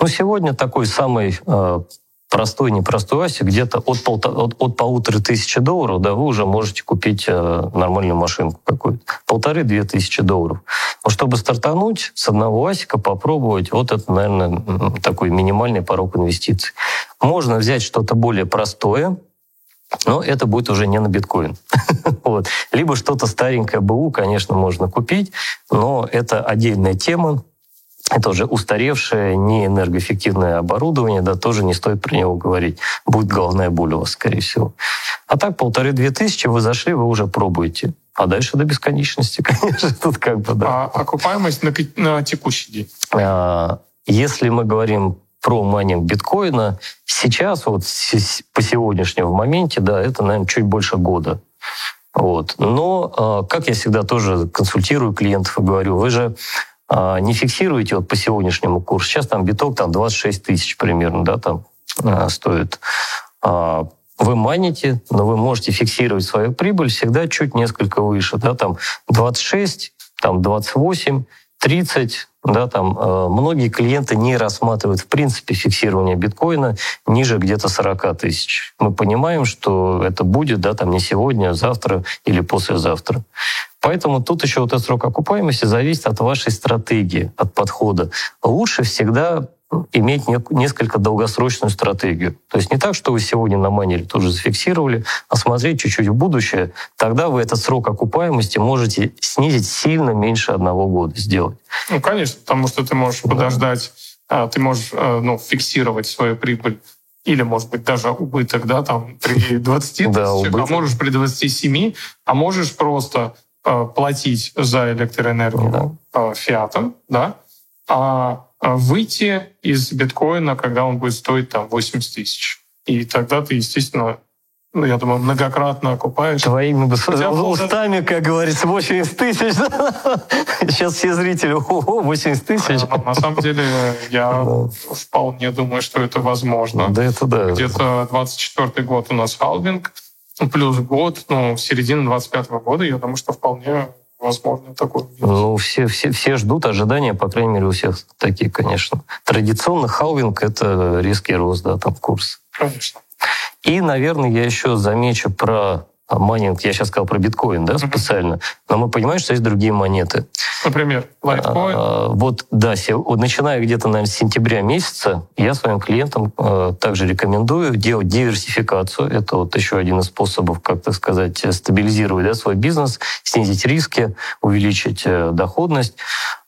ну, сегодня такой самый а, простой, непростой аси, где-то от, полта, от, от полутора тысячи долларов, да, вы уже можете купить э, нормальную машинку какую-то. Полторы-две тысячи долларов. Но чтобы стартануть с одного асика, попробовать, вот это, наверное, такой минимальный порог инвестиций. Можно взять что-то более простое, но это будет уже не на биткоин. вот. Либо что-то старенькое БУ, конечно, можно купить, но это отдельная тема. Это уже устаревшее, не энергоэффективное оборудование, да, тоже не стоит про него говорить. Будет головная боль у вас, скорее всего. А так, полторы-две тысячи вы зашли, вы уже пробуете. А дальше до бесконечности, конечно, тут как бы, да. А окупаемость на, на текущий день? А, если мы говорим про майнинг биткоина. Сейчас, вот по сегодняшнему моменте, да, это, наверное, чуть больше года. Вот. Но, а, как я всегда тоже консультирую клиентов и говорю, вы же а, не фиксируете вот по сегодняшнему курсу. Сейчас там биток там 26 тысяч примерно, да, там а, стоит. вы маните, но вы можете фиксировать свою прибыль всегда чуть несколько выше, да, там 26, там 28, 30, да, там э, многие клиенты не рассматривают в принципе фиксирование биткоина ниже где-то 40 тысяч. Мы понимаем, что это будет, да, там не сегодня, а завтра или послезавтра. Поэтому тут еще вот этот срок окупаемости зависит от вашей стратегии, от подхода. Лучше всегда иметь несколько долгосрочную стратегию. То есть не так, что вы сегодня на майнере тоже зафиксировали, а смотреть чуть-чуть в будущее. Тогда вы этот срок окупаемости можете снизить сильно меньше одного года сделать. Ну, конечно, потому что ты можешь да. подождать, а, ты можешь э, ну, фиксировать свою прибыль или, может быть, даже убыток, да, там при 20 тысячах, а можешь при 27, а можешь просто э, платить за электроэнергию да. Э, фиатом, да, а а выйти из биткоина, когда он будет стоить там 80 тысяч. И тогда ты, естественно, ну, я думаю, многократно окупаешь. Твоими Хотя, устами, как говорится, 80 тысяч. Сейчас все зрители, ого, 80 тысяч. На самом деле, я вполне думаю, что это возможно. Да, это да. Где-то 24 год у нас халвинг, плюс год, ну, середина 25 года, я думаю, что вполне возможно такое. Ну, все, все, все ждут ожидания, по крайней мере, у всех такие, конечно. Традиционно халвинг — это резкий рост, да, там курс. Конечно. И, наверное, я еще замечу про майнинг, я сейчас сказал про биткоин, да, специально, но мы понимаем, что есть другие монеты. Например, лайткоин? А, вот, да, вот начиная где-то, наверное, с сентября месяца, я своим клиентам э, также рекомендую делать диверсификацию. Это вот еще один из способов, как так сказать, стабилизировать да, свой бизнес, снизить риски, увеличить э, доходность.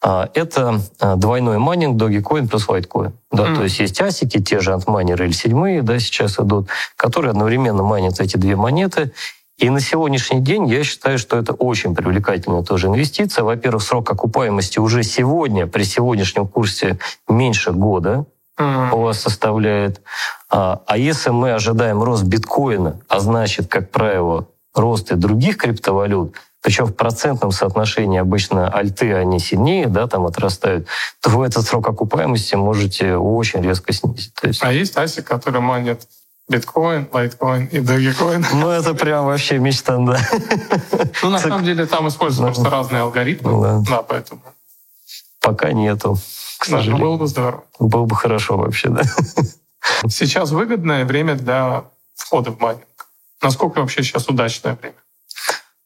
А, это э, двойной майнинг, Dogecoin плюс Litecoin. Да, mm. То есть есть асики, те же антмайнеры L седьмые, да, сейчас идут, которые одновременно майнят эти две монеты, и на сегодняшний день я считаю, что это очень привлекательная тоже инвестиция. Во-первых, срок окупаемости уже сегодня, при сегодняшнем курсе, меньше года mm-hmm. у вас составляет. А, а если мы ожидаем рост биткоина, а значит, как правило, рост и других криптовалют, причем в процентном соотношении обычно альты, они сильнее, да, там отрастают, то вы этот срок окупаемости можете очень резко снизить. То есть... А есть асик, который манит биткоин, лайткоин и догикоин. Ну, это прям вообще мечта, да. Ну, на самом деле, там используются просто разные алгоритмы. Да, поэтому. Пока нету, к сожалению. Было бы здорово. Было бы хорошо вообще, да. Сейчас выгодное время для входа в майнинг. Насколько вообще сейчас удачное время?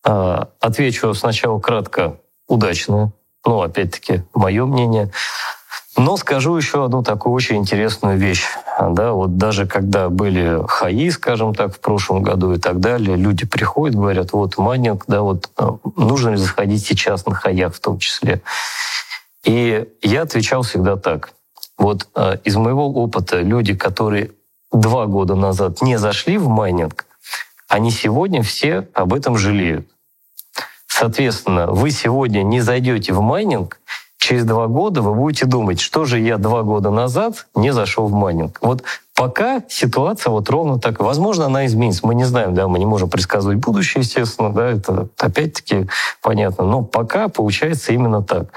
А, отвечу сначала кратко. Удачное. Ну, опять-таки, мое мнение. Но скажу еще одну такую очень интересную вещь. Да, вот даже когда были хаи, скажем так, в прошлом году и так далее, люди приходят, говорят, вот майнинг, да, вот э, нужно ли заходить сейчас на хаях в том числе. И я отвечал всегда так. Вот э, из моего опыта люди, которые два года назад не зашли в майнинг, они сегодня все об этом жалеют. Соответственно, вы сегодня не зайдете в майнинг, через два года вы будете думать, что же я два года назад не зашел в майнинг. Вот пока ситуация вот ровно так. Возможно, она изменится. Мы не знаем, да, мы не можем предсказывать будущее, естественно, да, это опять-таки понятно. Но пока получается именно так.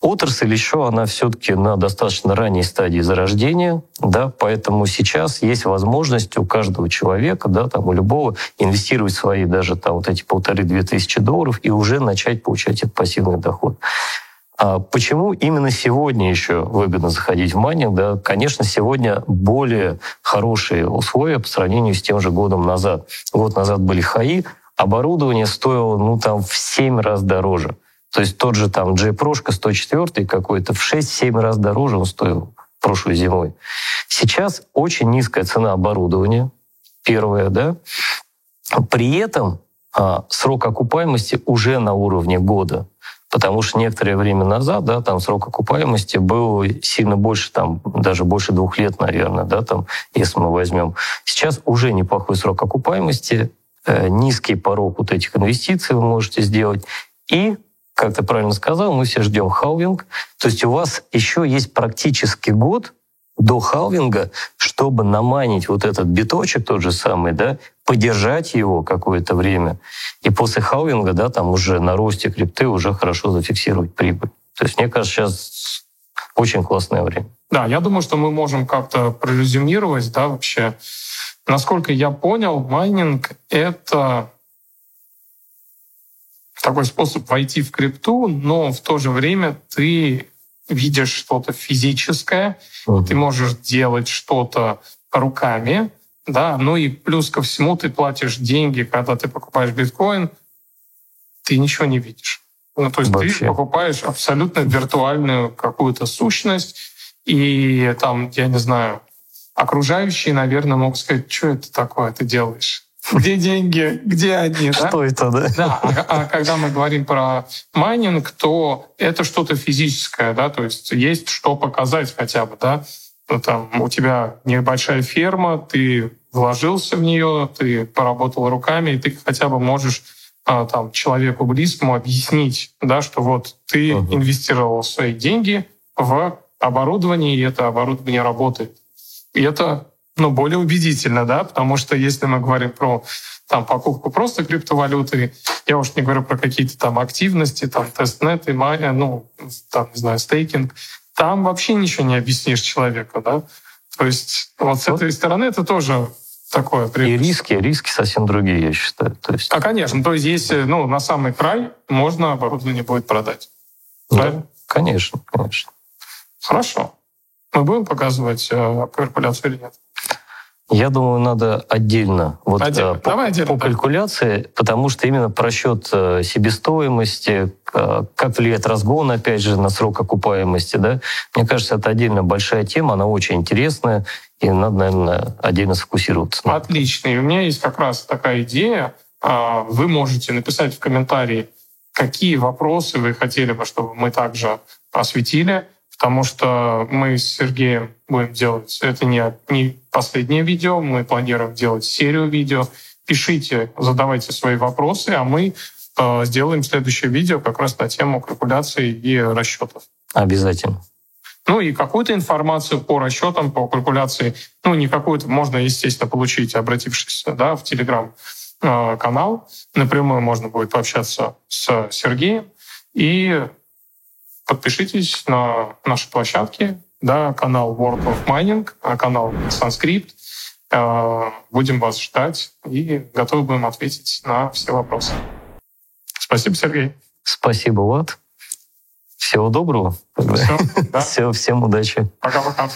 Отрасль еще, она все-таки на достаточно ранней стадии зарождения, да, поэтому сейчас есть возможность у каждого человека, да, там у любого инвестировать свои даже там вот эти полторы-две тысячи долларов и уже начать получать этот пассивный доход. А почему именно сегодня еще выгодно заходить в майнинг? Да, конечно, сегодня более хорошие условия по сравнению с тем же годом назад. Год назад были хаи, оборудование стоило ну, там, в 7 раз дороже. То есть тот же там JProshka 104 какой-то в 6-7 раз дороже он стоил прошлой зимой. Сейчас очень низкая цена оборудования, первое, да. При этом а, срок окупаемости уже на уровне года. Потому что некоторое время назад, да, там срок окупаемости был сильно больше, там даже больше двух лет, наверное, да, там, если мы возьмем. Сейчас уже неплохой срок окупаемости, э, низкий порог вот этих инвестиций вы можете сделать. И, как ты правильно сказал, мы все ждем халвинг. То есть у вас еще есть практически год до халвинга, чтобы наманить вот этот биточек тот же самый, да, подержать его какое-то время, и после халвинга, да, там уже на росте крипты уже хорошо зафиксировать прибыль. То есть, мне кажется, сейчас очень классное время. Да, я думаю, что мы можем как-то прорезюмировать, да, вообще насколько я понял, майнинг — это такой способ войти в крипту, но в то же время ты видишь что-то физическое, uh-huh. ты можешь делать что-то руками, да, ну и плюс ко всему ты платишь деньги, когда ты покупаешь биткоин, ты ничего не видишь. Ну, то есть Вообще. ты покупаешь абсолютно виртуальную какую-то сущность, и там, я не знаю, окружающие, наверное, могут сказать, что это такое ты делаешь? Где деньги? Где они? Что да? это, да? Да, а, а когда мы говорим про майнинг, то это что-то физическое, да, то есть есть что показать хотя бы, да. Ну, там у тебя небольшая ферма, ты вложился в нее, ты поработал руками, и ты хотя бы можешь а, там, человеку близкому объяснить, да, что вот ты uh-huh. инвестировал свои деньги в оборудование, и это оборудование работает. И это ну, более убедительно, да, потому что если мы говорим про там, покупку просто криптовалюты, я уж не говорю про какие-то там активности, там, тестнеты, майя, ну, там, не знаю, стейкинг, там вообще ничего не объяснишь человеку, да. То есть вот с этой стороны это тоже такое. И риски, риски совсем другие, я считаю. То есть... А, конечно. То есть если ну, на самый край можно оборудование будет продать. Да, конечно, конечно. Хорошо. Мы будем показывать э, калькуляцию или нет? Я думаю, надо отдельно. Вот, отдельно. Э, по, Давай отдельно, по калькуляции, потому что именно просчет э, себестоимости, э, как влияет разгон, опять же, на срок окупаемости, да, мне кажется, это отдельно большая тема, она очень интересная, и надо, наверное, отдельно сфокусироваться. Отлично. И у меня есть как раз такая идея. А, вы можете написать в комментарии, какие вопросы вы хотели бы, чтобы мы также осветили потому что мы с Сергеем будем делать... Это не, не последнее видео, мы планируем делать серию видео. Пишите, задавайте свои вопросы, а мы э, сделаем следующее видео как раз на тему калькуляции и расчетов. Обязательно. Ну и какую-то информацию по расчетам, по калькуляции, ну не какую-то, можно, естественно, получить, обратившись да, в Телеграм-канал. Э, Напрямую можно будет пообщаться с Сергеем. И подпишитесь на наши площадки, да, канал World of Mining, а канал Sanskrit. Э, будем вас ждать и готовы будем ответить на все вопросы. Спасибо, Сергей. Спасибо, Влад. Всего доброго. Все, да. Все, всем удачи. Пока-пока.